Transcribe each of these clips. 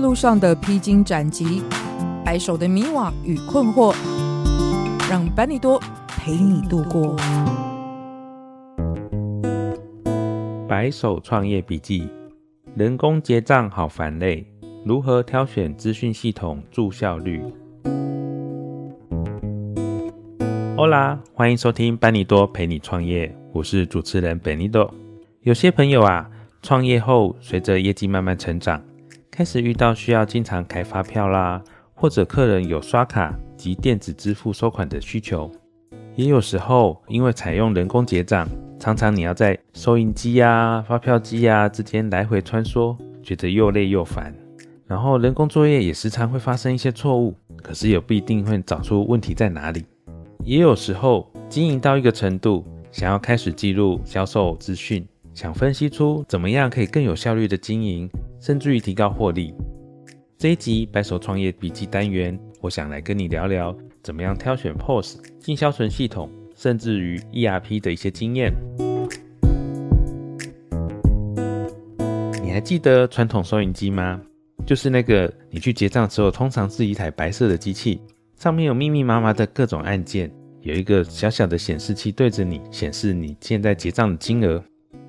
路上的披荆斩棘，白手的迷惘与困惑，让班尼多陪你度过。白手创业笔记：人工结账好烦累，如何挑选资讯系统助效率？Hola，欢迎收听班尼多陪你创业，我是主持人班尼多。有些朋友啊，创业后随着业绩慢慢成长。开始遇到需要经常开发票啦，或者客人有刷卡及电子支付收款的需求，也有时候因为采用人工结账，常常你要在收银机啊、发票机啊之间来回穿梭，觉得又累又烦。然后人工作业也时常会发生一些错误，可是也不一定会找出问题在哪里。也有时候经营到一个程度，想要开始记录销售资讯，想分析出怎么样可以更有效率的经营。甚至于提高获利。这一集白手创业笔记单元，我想来跟你聊聊怎么样挑选 POS 进销存系统，甚至于 ERP 的一些经验。你还记得传统收银机吗？就是那个你去结账时候，通常是一台白色的机器，上面有密密麻麻的各种按键，有一个小小的显示器对着你，显示你现在结账的金额。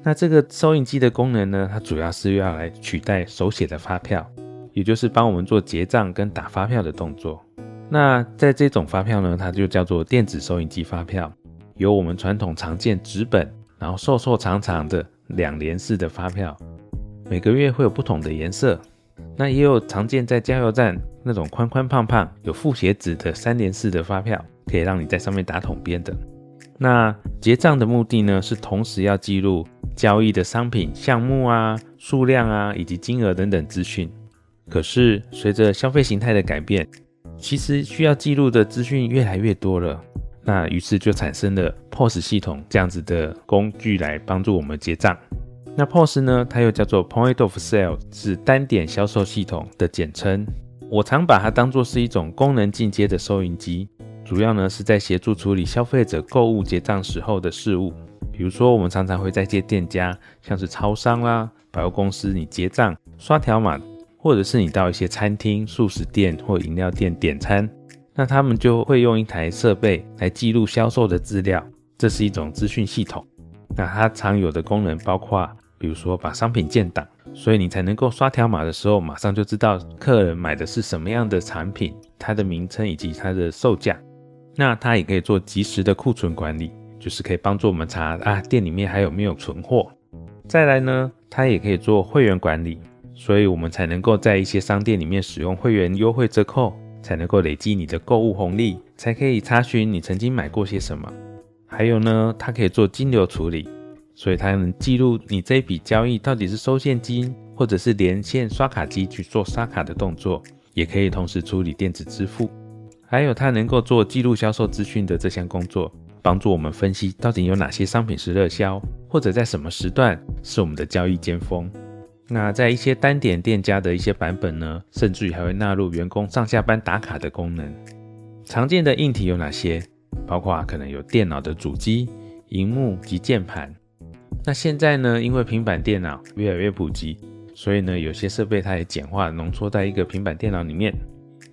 那这个收银机的功能呢，它主要是要来取代手写的发票，也就是帮我们做结账跟打发票的动作。那在这种发票呢，它就叫做电子收银机发票，有我们传统常见纸本，然后瘦瘦长长的两联式的发票，每个月会有不同的颜色。那也有常见在加油站那种宽宽胖胖有复写纸的三联式的发票，可以让你在上面打统编的。那结账的目的呢，是同时要记录。交易的商品项目啊、数量啊，以及金额等等资讯。可是随着消费形态的改变，其实需要记录的资讯越来越多了。那于是就产生了 POS 系统这样子的工具来帮助我们结账。那 POS 呢，它又叫做 Point of Sale，是单点销售系统的简称。我常把它当作是一种功能进阶的收银机，主要呢是在协助处理消费者购物结账时候的事务。比如说，我们常常会在一些店家，像是超商啦、百货公司，你结账刷条码，或者是你到一些餐厅、速食店或饮料店点餐，那他们就会用一台设备来记录销售的资料，这是一种资讯系统。那它常有的功能包括，比如说把商品建档，所以你才能够刷条码的时候，马上就知道客人买的是什么样的产品，它的名称以及它的售价。那它也可以做及时的库存管理。就是可以帮助我们查啊，店里面还有没有存货。再来呢，它也可以做会员管理，所以我们才能够在一些商店里面使用会员优惠折扣，才能够累积你的购物红利，才可以查询你曾经买过些什么。还有呢，它可以做金流处理，所以它能记录你这笔交易到底是收现金，或者是连线刷卡机去做刷卡的动作，也可以同时处理电子支付。还有它能够做记录销售资讯的这项工作。帮助我们分析到底有哪些商品是热销，或者在什么时段是我们的交易尖峰。那在一些单点店家的一些版本呢，甚至于还会纳入员工上下班打卡的功能。常见的硬体有哪些？包括可能有电脑的主机、荧幕及键盘。那现在呢，因为平板电脑越来越普及，所以呢，有些设备它也简化浓缩在一个平板电脑里面。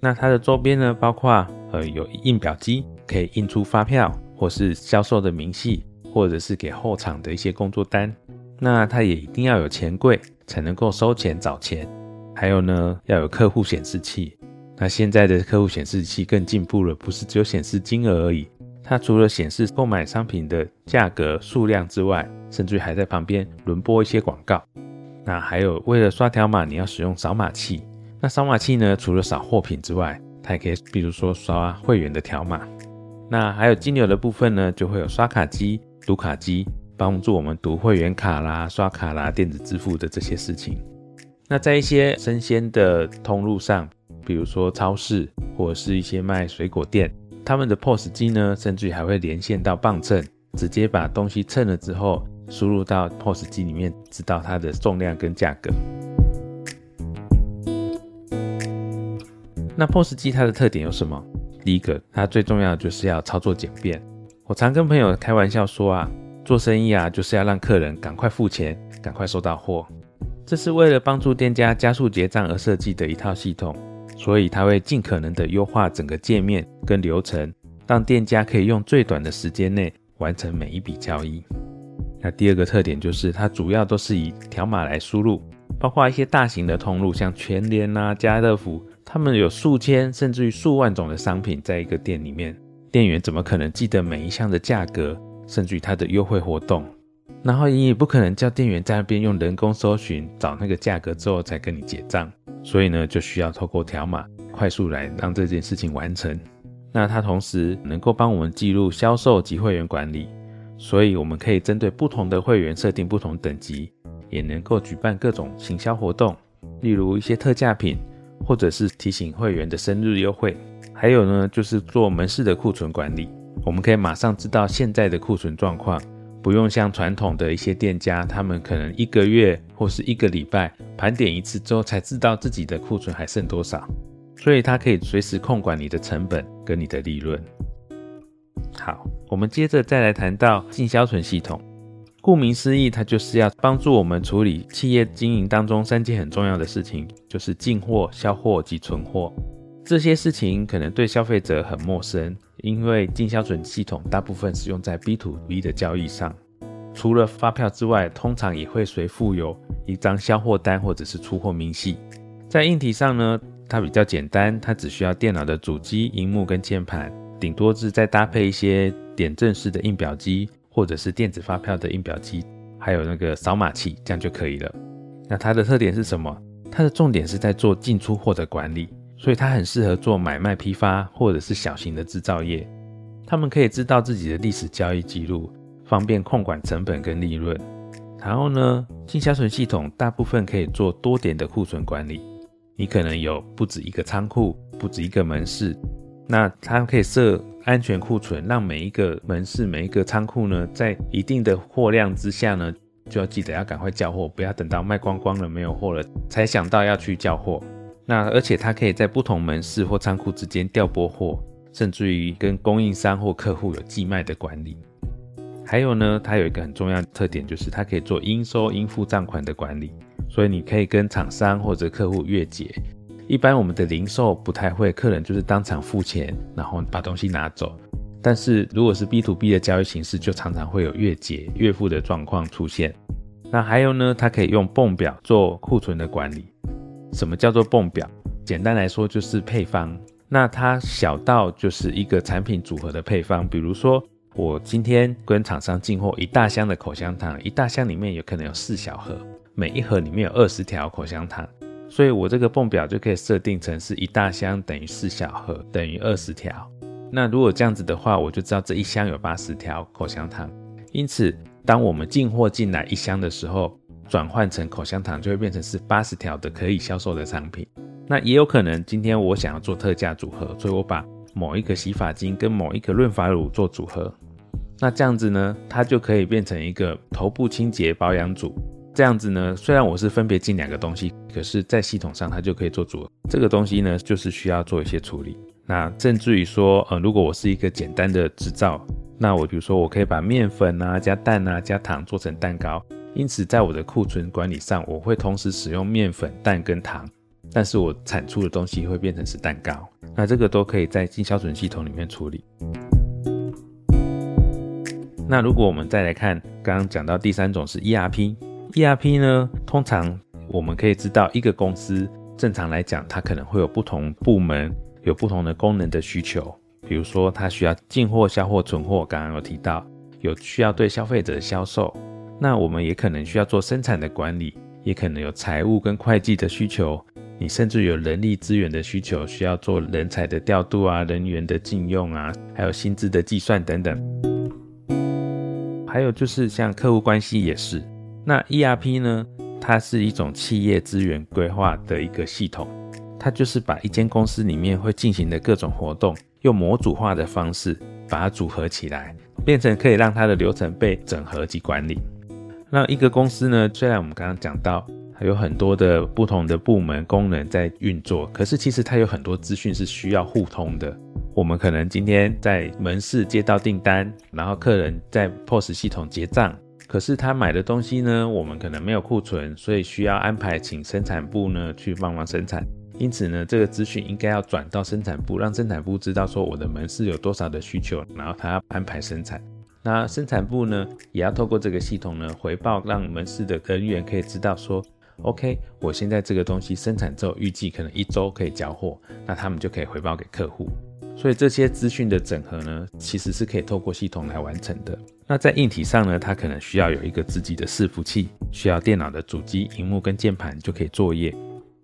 那它的周边呢，包括呃有印表机，可以印出发票。或是销售的明细，或者是给后场的一些工作单，那它也一定要有钱柜才能够收钱找钱。还有呢，要有客户显示器。那现在的客户显示器更进步了，不是只有显示金额而已，它除了显示购买商品的价格、数量之外，甚至还在旁边轮播一些广告。那还有为了刷条码，你要使用扫码器。那扫码器呢，除了扫货品之外，它也可以，比如说刷会员的条码。那还有金流的部分呢，就会有刷卡机、读卡机，帮助我们读会员卡啦、刷卡啦、电子支付的这些事情。那在一些生鲜的通路上，比如说超市或者是一些卖水果店，他们的 POS 机呢，甚至还会连线到磅秤，直接把东西称了之后，输入到 POS 机里面，知道它的重量跟价格。那 POS 机它的特点有什么？第一个，它最重要的就是要操作简便。我常跟朋友开玩笑说啊，做生意啊，就是要让客人赶快付钱，赶快收到货。这是为了帮助店家加速结账而设计的一套系统，所以它会尽可能的优化整个界面跟流程，让店家可以用最短的时间内完成每一笔交易。那第二个特点就是它主要都是以条码来输入，包括一些大型的通路，像全联啊、家乐福，他们有数千甚至于数万种的商品在一个店里面，店员怎么可能记得每一项的价格，甚至于它的优惠活动？然后你也不可能叫店员在那边用人工搜寻找那个价格之后才跟你结账，所以呢，就需要透过条码快速来让这件事情完成。那它同时能够帮我们记录销售及会员管理，所以我们可以针对不同的会员设定不同等级，也能够举办各种行销活动，例如一些特价品，或者是提醒会员的生日优惠。还有呢，就是做门市的库存管理，我们可以马上知道现在的库存状况。不用像传统的一些店家，他们可能一个月或是一个礼拜盘点一次之后才知道自己的库存还剩多少，所以它可以随时控管你的成本跟你的利润。好，我们接着再来谈到进销存系统。顾名思义，它就是要帮助我们处理企业经营当中三件很重要的事情，就是进货、销货及存货。这些事情可能对消费者很陌生。因为进销存系统大部分是用在 B to B 的交易上，除了发票之外，通常也会随附有一张销货单或者是出货明细。在硬体上呢，它比较简单，它只需要电脑的主机、荧幕跟键盘，顶多是再搭配一些点阵式的印表机或者是电子发票的印表机，还有那个扫码器，这样就可以了。那它的特点是什么？它的重点是在做进出货的管理。所以它很适合做买卖批发或者是小型的制造业，他们可以知道自己的历史交易记录，方便控管成本跟利润。然后呢，进销存系统大部分可以做多点的库存管理，你可能有不止一个仓库，不止一个门市，那它可以设安全库存，让每一个门市、每一个仓库呢，在一定的货量之下呢，就要记得要赶快叫货，不要等到卖光光了没有货了才想到要去叫货。那而且它可以在不同门市或仓库之间调拨货，甚至于跟供应商或客户有寄卖的管理。还有呢，它有一个很重要的特点，就是它可以做应收应付账款的管理。所以你可以跟厂商或者客户月结。一般我们的零售不太会，客人就是当场付钱，然后把东西拿走。但是如果是 B to B 的交易形式，就常常会有月结、月付的状况出现。那还有呢，它可以用泵表做库存的管理。什么叫做泵表？简单来说就是配方。那它小到就是一个产品组合的配方，比如说我今天跟厂商进货一大箱的口香糖，一大箱里面有可能有四小盒，每一盒里面有二十条口香糖，所以我这个泵表就可以设定成是一大箱等于四小盒等于二十条。那如果这样子的话，我就知道这一箱有八十条口香糖。因此，当我们进货进来一箱的时候，转换成口香糖就会变成是八十条的可以销售的商品。那也有可能今天我想要做特价组合，所以我把某一个洗发精跟某一个润发乳做组合。那这样子呢，它就可以变成一个头部清洁保养组。这样子呢，虽然我是分别进两个东西，可是在系统上它就可以做组合。这个东西呢，就是需要做一些处理。那甚至于说，呃，如果我是一个简单的制造，那我比如说我可以把面粉啊、加蛋啊、加糖做成蛋糕。因此，在我的库存管理上，我会同时使用面粉、蛋跟糖，但是我产出的东西会变成是蛋糕。那这个都可以在进销存系统里面处理。那如果我们再来看，刚刚讲到第三种是 ERP ERP 呢，通常我们可以知道一个公司正常来讲，它可能会有不同部门有不同的功能的需求，比如说它需要进货、销货、存货，刚刚有提到，有需要对消费者销售。那我们也可能需要做生产的管理，也可能有财务跟会计的需求，你甚至有人力资源的需求，需要做人才的调度啊，人员的进用啊，还有薪资的计算等等。还有就是像客户关系也是。那 ERP 呢，它是一种企业资源规划的一个系统，它就是把一间公司里面会进行的各种活动，用模组化的方式把它组合起来，变成可以让它的流程被整合及管理。那一个公司呢，虽然我们刚刚讲到它有很多的不同的部门功能在运作，可是其实它有很多资讯是需要互通的。我们可能今天在门市接到订单，然后客人在 POS 系统结账，可是他买的东西呢，我们可能没有库存，所以需要安排请生产部呢去帮忙生产。因此呢，这个资讯应该要转到生产部，让生产部知道说我的门市有多少的需求，然后他要安排生产。那生产部呢，也要透过这个系统呢回报，让门市的人员可以知道说，OK，我现在这个东西生产之后，预计可能一周可以交货，那他们就可以回报给客户。所以这些资讯的整合呢，其实是可以透过系统来完成的。那在硬体上呢，它可能需要有一个自己的伺服器，需要电脑的主机、荧幕跟键盘就可以作业。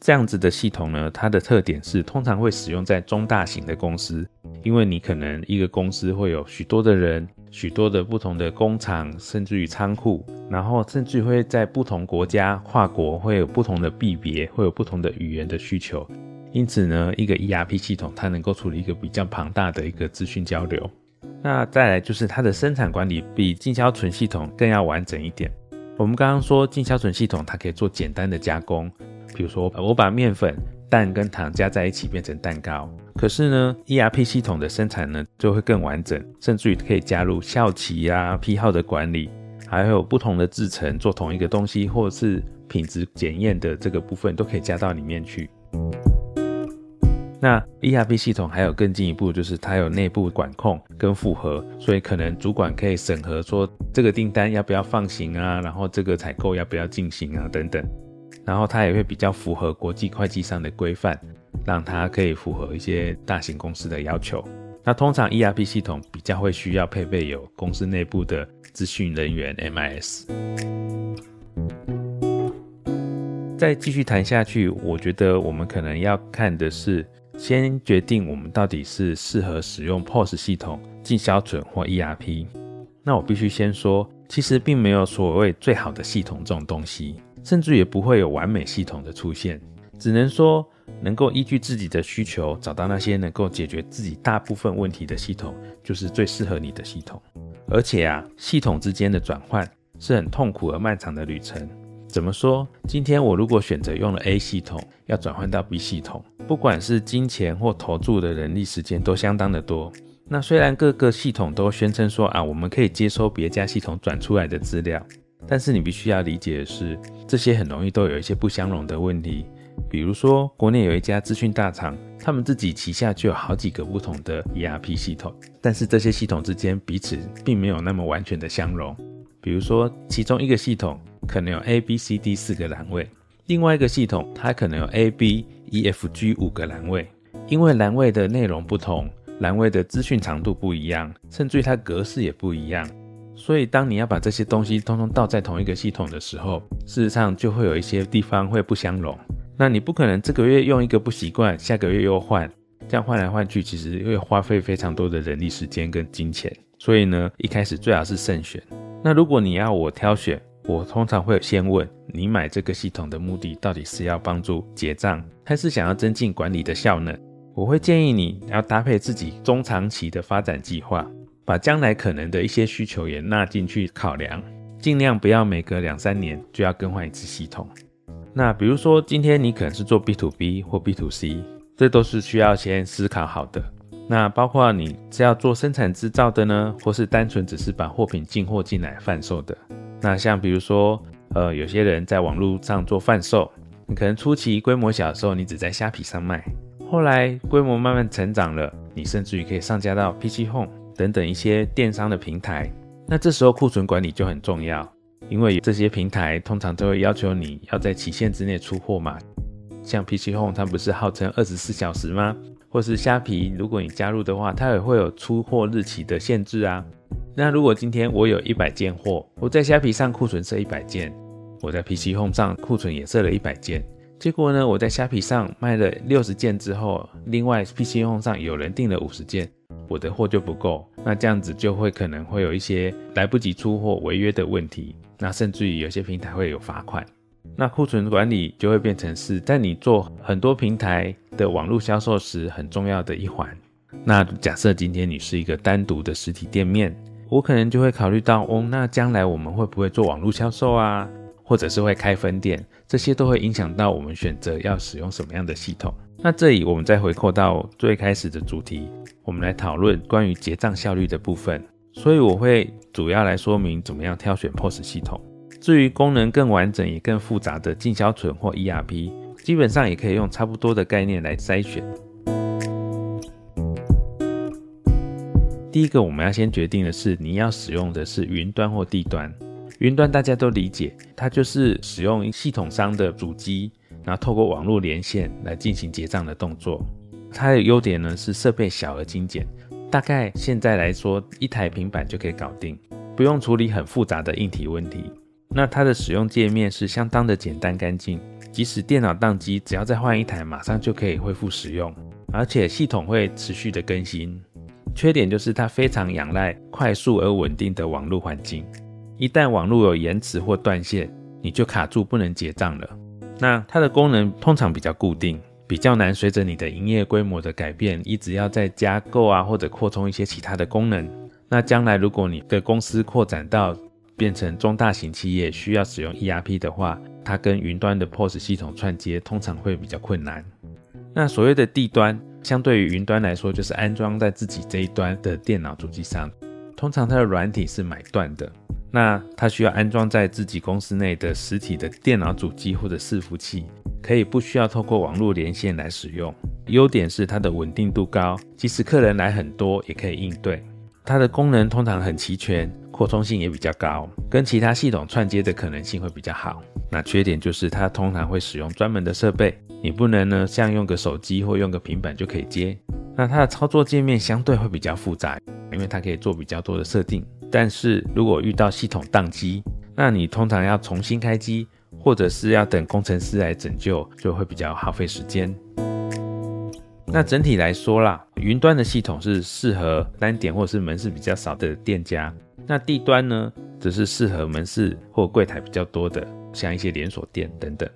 这样子的系统呢，它的特点是通常会使用在中大型的公司，因为你可能一个公司会有许多的人、许多的不同的工厂，甚至于仓库，然后甚至会在不同国家、跨国会有不同的币别，会有不同的语言的需求。因此呢，一个 ERP 系统它能够处理一个比较庞大的一个资讯交流。那再来就是它的生产管理比进销存系统更要完整一点。我们刚刚说进销存系统它可以做简单的加工，比如说我把面粉、蛋跟糖加在一起变成蛋糕。可是呢，ERP 系统的生产呢就会更完整，甚至于可以加入效期啊、批号的管理，还有不同的制程做同一个东西，或者是品质检验的这个部分都可以加到里面去。那 ERP 系统还有更进一步，就是它有内部管控跟复核，所以可能主管可以审核说这个订单要不要放行啊，然后这个采购要不要进行啊等等，然后它也会比较符合国际会计上的规范，让它可以符合一些大型公司的要求。那通常 ERP 系统比较会需要配备有公司内部的资讯人员 MIS。再继续谈下去，我觉得我们可能要看的是。先决定我们到底是适合使用 POS 系统、进销存或 ERP。那我必须先说，其实并没有所谓最好的系统这种东西，甚至也不会有完美系统的出现。只能说，能够依据自己的需求，找到那些能够解决自己大部分问题的系统，就是最适合你的系统。而且啊，系统之间的转换是很痛苦而漫长的旅程。怎么说？今天我如果选择用了 A 系统，要转换到 B 系统，不管是金钱或投注的人力时间都相当的多。那虽然各个系统都宣称说啊，我们可以接收别家系统转出来的资料，但是你必须要理解的是，这些很容易都有一些不相容的问题。比如说，国内有一家资讯大厂，他们自己旗下就有好几个不同的 ERP 系统，但是这些系统之间彼此并没有那么完全的相容。比如说，其中一个系统。可能有 A、B、C、D 四个栏位，另外一个系统它可能有 A、B、E、F、G 五个栏位，因为栏位的内容不同，栏位的资讯长度不一样，甚至于它格式也不一样，所以当你要把这些东西通通倒在同一个系统的时候，事实上就会有一些地方会不相容。那你不可能这个月用一个不习惯，下个月又换，这样换来换去，其实会花费非常多的人力时间跟金钱。所以呢，一开始最好是慎选。那如果你要我挑选，我通常会先问你买这个系统的目的到底是要帮助结账，还是想要增进管理的效能？我会建议你要搭配自己中长期的发展计划，把将来可能的一些需求也纳进去考量，尽量不要每隔两三年就要更换一次系统。那比如说今天你可能是做 B to B 或 B to C，这都是需要先思考好的。那包括你是要做生产制造的呢，或是单纯只是把货品进货进来贩售的？那像比如说，呃，有些人在网络上做贩售，你可能初期规模小的时候，你只在虾皮上卖，后来规模慢慢成长了，你甚至于可以上架到 PC Home 等等一些电商的平台。那这时候库存管理就很重要，因为这些平台通常都会要求你要在期限之内出货嘛。像 PC Home 它不是号称二十四小时吗？或是虾皮，如果你加入的话，它也会有出货日期的限制啊。那如果今天我有一百件货，我在虾皮上库存设一百件，我在 PC Home 上库存也设了一百件，结果呢，我在虾皮上卖了六十件之后，另外 PC Home 上有人订了五十件，我的货就不够，那这样子就会可能会有一些来不及出货违约的问题，那甚至于有些平台会有罚款。那库存管理就会变成是在你做很多平台的网络销售时很重要的一环。那假设今天你是一个单独的实体店面，我可能就会考虑到，哦，那将来我们会不会做网络销售啊？或者是会开分店，这些都会影响到我们选择要使用什么样的系统。那这里我们再回扣到最开始的主题，我们来讨论关于结账效率的部分。所以我会主要来说明怎么样挑选 POS 系统。至于功能更完整也更复杂的进销存或 ERP，基本上也可以用差不多的概念来筛选。第一个我们要先决定的是，你要使用的是云端或地端。云端大家都理解，它就是使用系统商的主机，然后透过网络连线来进行结账的动作。它的优点呢是设备小而精简。大概现在来说，一台平板就可以搞定，不用处理很复杂的硬体问题。那它的使用界面是相当的简单干净，即使电脑宕机，只要再换一台，马上就可以恢复使用，而且系统会持续的更新。缺点就是它非常仰赖快速而稳定的网络环境，一旦网络有延迟或断线，你就卡住不能结账了。那它的功能通常比较固定。比较难随着你的营业规模的改变，一直要再加购啊，或者扩充一些其他的功能。那将来如果你的公司扩展到变成中大型企业，需要使用 ERP 的话，它跟云端的 POS 系统串接通常会比较困难。那所谓的地端，相对于云端来说，就是安装在自己这一端的电脑主机上，通常它的软体是买断的。那它需要安装在自己公司内的实体的电脑主机或者伺服器，可以不需要透过网络连线来使用。优点是它的稳定度高，即使客人来很多也可以应对。它的功能通常很齐全，扩充性也比较高，跟其他系统串接的可能性会比较好。那缺点就是它通常会使用专门的设备，你不能呢像用个手机或用个平板就可以接。那它的操作界面相对会比较复杂，因为它可以做比较多的设定。但是如果遇到系统宕机，那你通常要重新开机，或者是要等工程师来拯救，就会比较耗费时间。那整体来说啦，云端的系统是适合单点或是门市比较少的店家，那地端呢，则是适合门市或柜台比较多的，像一些连锁店等等。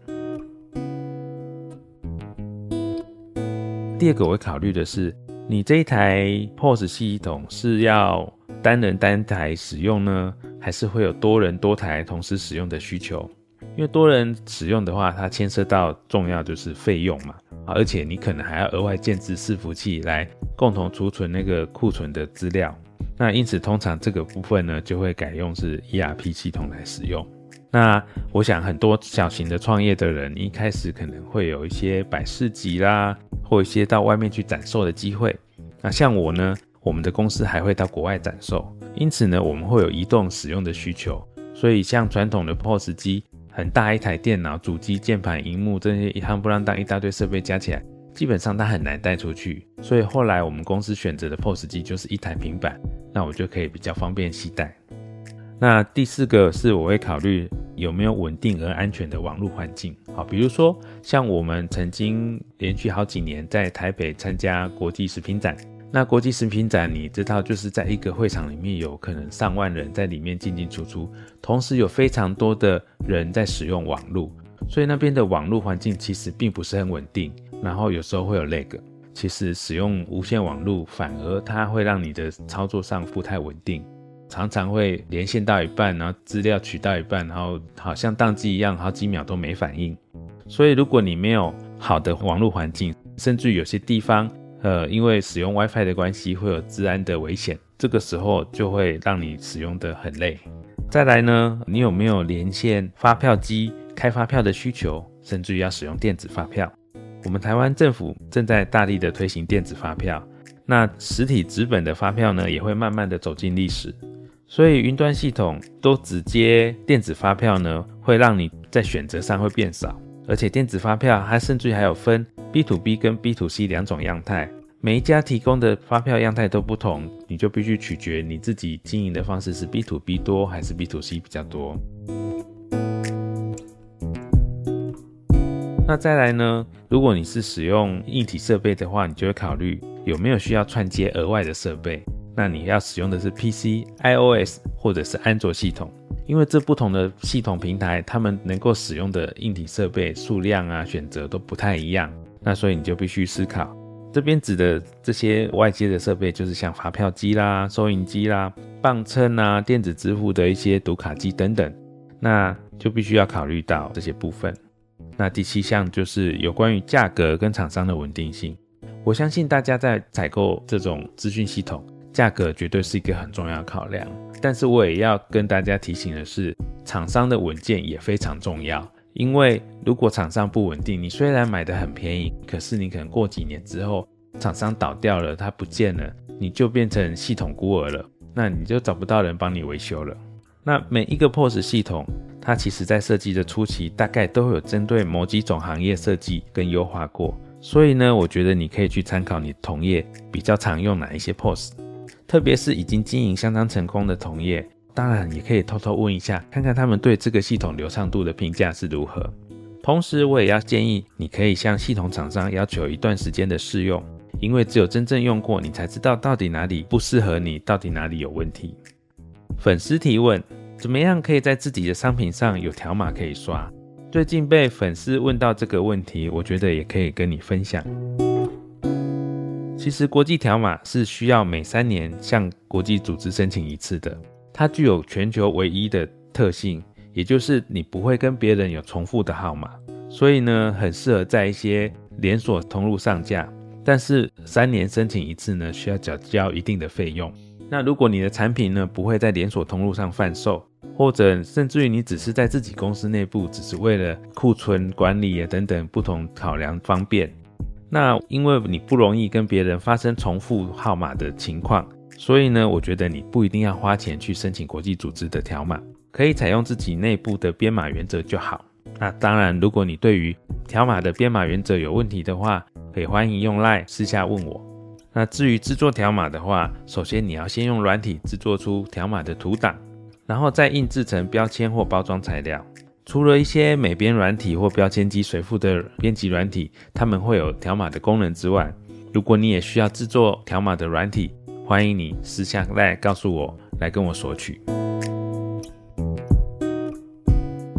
第二个我会考虑的是，你这一台 POS 系统是要单人单台使用呢，还是会有多人多台同时使用的需求？因为多人使用的话，它牵涉到重要就是费用嘛，而且你可能还要额外建置伺服器来共同储存那个库存的资料。那因此，通常这个部分呢，就会改用是 ERP 系统来使用。那我想很多小型的创业的人，一开始可能会有一些摆市集啦，或一些到外面去展售的机会。那像我呢，我们的公司还会到国外展售，因此呢，我们会有移动使用的需求。所以像传统的 POS 机，很大一台电脑、主机、键盘、荧幕这些一夯不啷当一大堆设备加起来，基本上它很难带出去。所以后来我们公司选择的 POS 机就是一台平板，那我就可以比较方便携带。那第四个是我会考虑有没有稳定而安全的网络环境。好，比如说像我们曾经连续好几年在台北参加国际食品展。那国际食品展，你知道就是在一个会场里面有可能上万人在里面进进出出，同时有非常多的人在使用网络，所以那边的网络环境其实并不是很稳定，然后有时候会有 lag。其实使用无线网络反而它会让你的操作上不太稳定。常常会连线到一半，然后资料取到一半，然后好像当机一样，好几秒都没反应。所以如果你没有好的网络环境，甚至有些地方，呃，因为使用 WiFi 的关系，会有治安的危险，这个时候就会让你使用的很累。再来呢，你有没有连线发票机开发票的需求，甚至于要使用电子发票？我们台湾政府正在大力的推行电子发票，那实体纸本的发票呢，也会慢慢的走进历史。所以云端系统都直接电子发票呢，会让你在选择上会变少，而且电子发票它甚至还有分 B to B 跟 B to C 两种样态，每一家提供的发票样态都不同，你就必须取决你自己经营的方式是 B to B 多还是 B to C 比较多。那再来呢，如果你是使用硬体设备的话，你就会考虑有没有需要串接额外的设备。那你要使用的是 PC、iOS 或者是安卓系统，因为这不同的系统平台，他们能够使用的硬体设备数量啊，选择都不太一样。那所以你就必须思考，这边指的这些外接的设备，就是像发票机啦、收银机啦、磅秤啊、电子支付的一些读卡机等等，那就必须要考虑到这些部分。那第七项就是有关于价格跟厂商的稳定性。我相信大家在采购这种资讯系统，价格绝对是一个很重要的考量。但是我也要跟大家提醒的是，厂商的稳健也非常重要。因为如果厂商不稳定，你虽然买得很便宜，可是你可能过几年之后，厂商倒掉了，它不见了，你就变成系统孤儿了，那你就找不到人帮你维修了。那每一个 POS 系统，它其实在设计的初期，大概都有针对某几种行业设计跟优化过。所以呢，我觉得你可以去参考你同业比较常用哪一些 POS。特别是已经经营相当成功的同业，当然也可以偷偷问一下，看看他们对这个系统流畅度的评价是如何。同时，我也要建议你可以向系统厂商要求一段时间的试用，因为只有真正用过，你才知道到底哪里不适合你，到底哪里有问题。粉丝提问：怎么样可以在自己的商品上有条码可以刷？最近被粉丝问到这个问题，我觉得也可以跟你分享。其实国际条码是需要每三年向国际组织申请一次的，它具有全球唯一的特性，也就是你不会跟别人有重复的号码，所以呢，很适合在一些连锁通路上架。但是三年申请一次呢，需要缴交一定的费用。那如果你的产品呢，不会在连锁通路上贩售，或者甚至于你只是在自己公司内部，只是为了库存管理啊等等不同考量方便。那因为你不容易跟别人发生重复号码的情况，所以呢，我觉得你不一定要花钱去申请国际组织的条码，可以采用自己内部的编码原则就好。那当然，如果你对于条码的编码原则有问题的话，可以欢迎用 LINE 私下问我。那至于制作条码的话，首先你要先用软体制作出条码的图档，然后再印制成标签或包装材料。除了一些美编软体或标签机随附的编辑软体，它们会有条码的功能之外，如果你也需要制作条码的软体，欢迎你私下来告诉我，来跟我索取。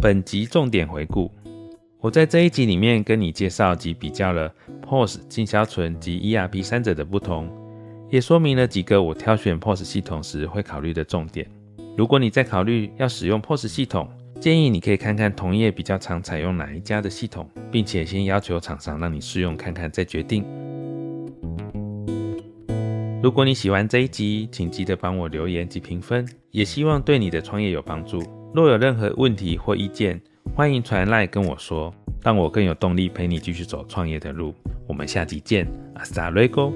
本集重点回顾，我在这一集里面跟你介绍及比较了 POS、进销存及 ERP 三者的不同，也说明了几个我挑选 POS 系统时会考虑的重点。如果你在考虑要使用 POS 系统，建议你可以看看同业比较常采用哪一家的系统，并且先要求厂商让你试用看看再决定。如果你喜欢这一集，请记得帮我留言及评分，也希望对你的创业有帮助。若有任何问题或意见，欢迎传来跟我说，让我更有动力陪你继续走创业的路。我们下集见，阿斯达瑞哥。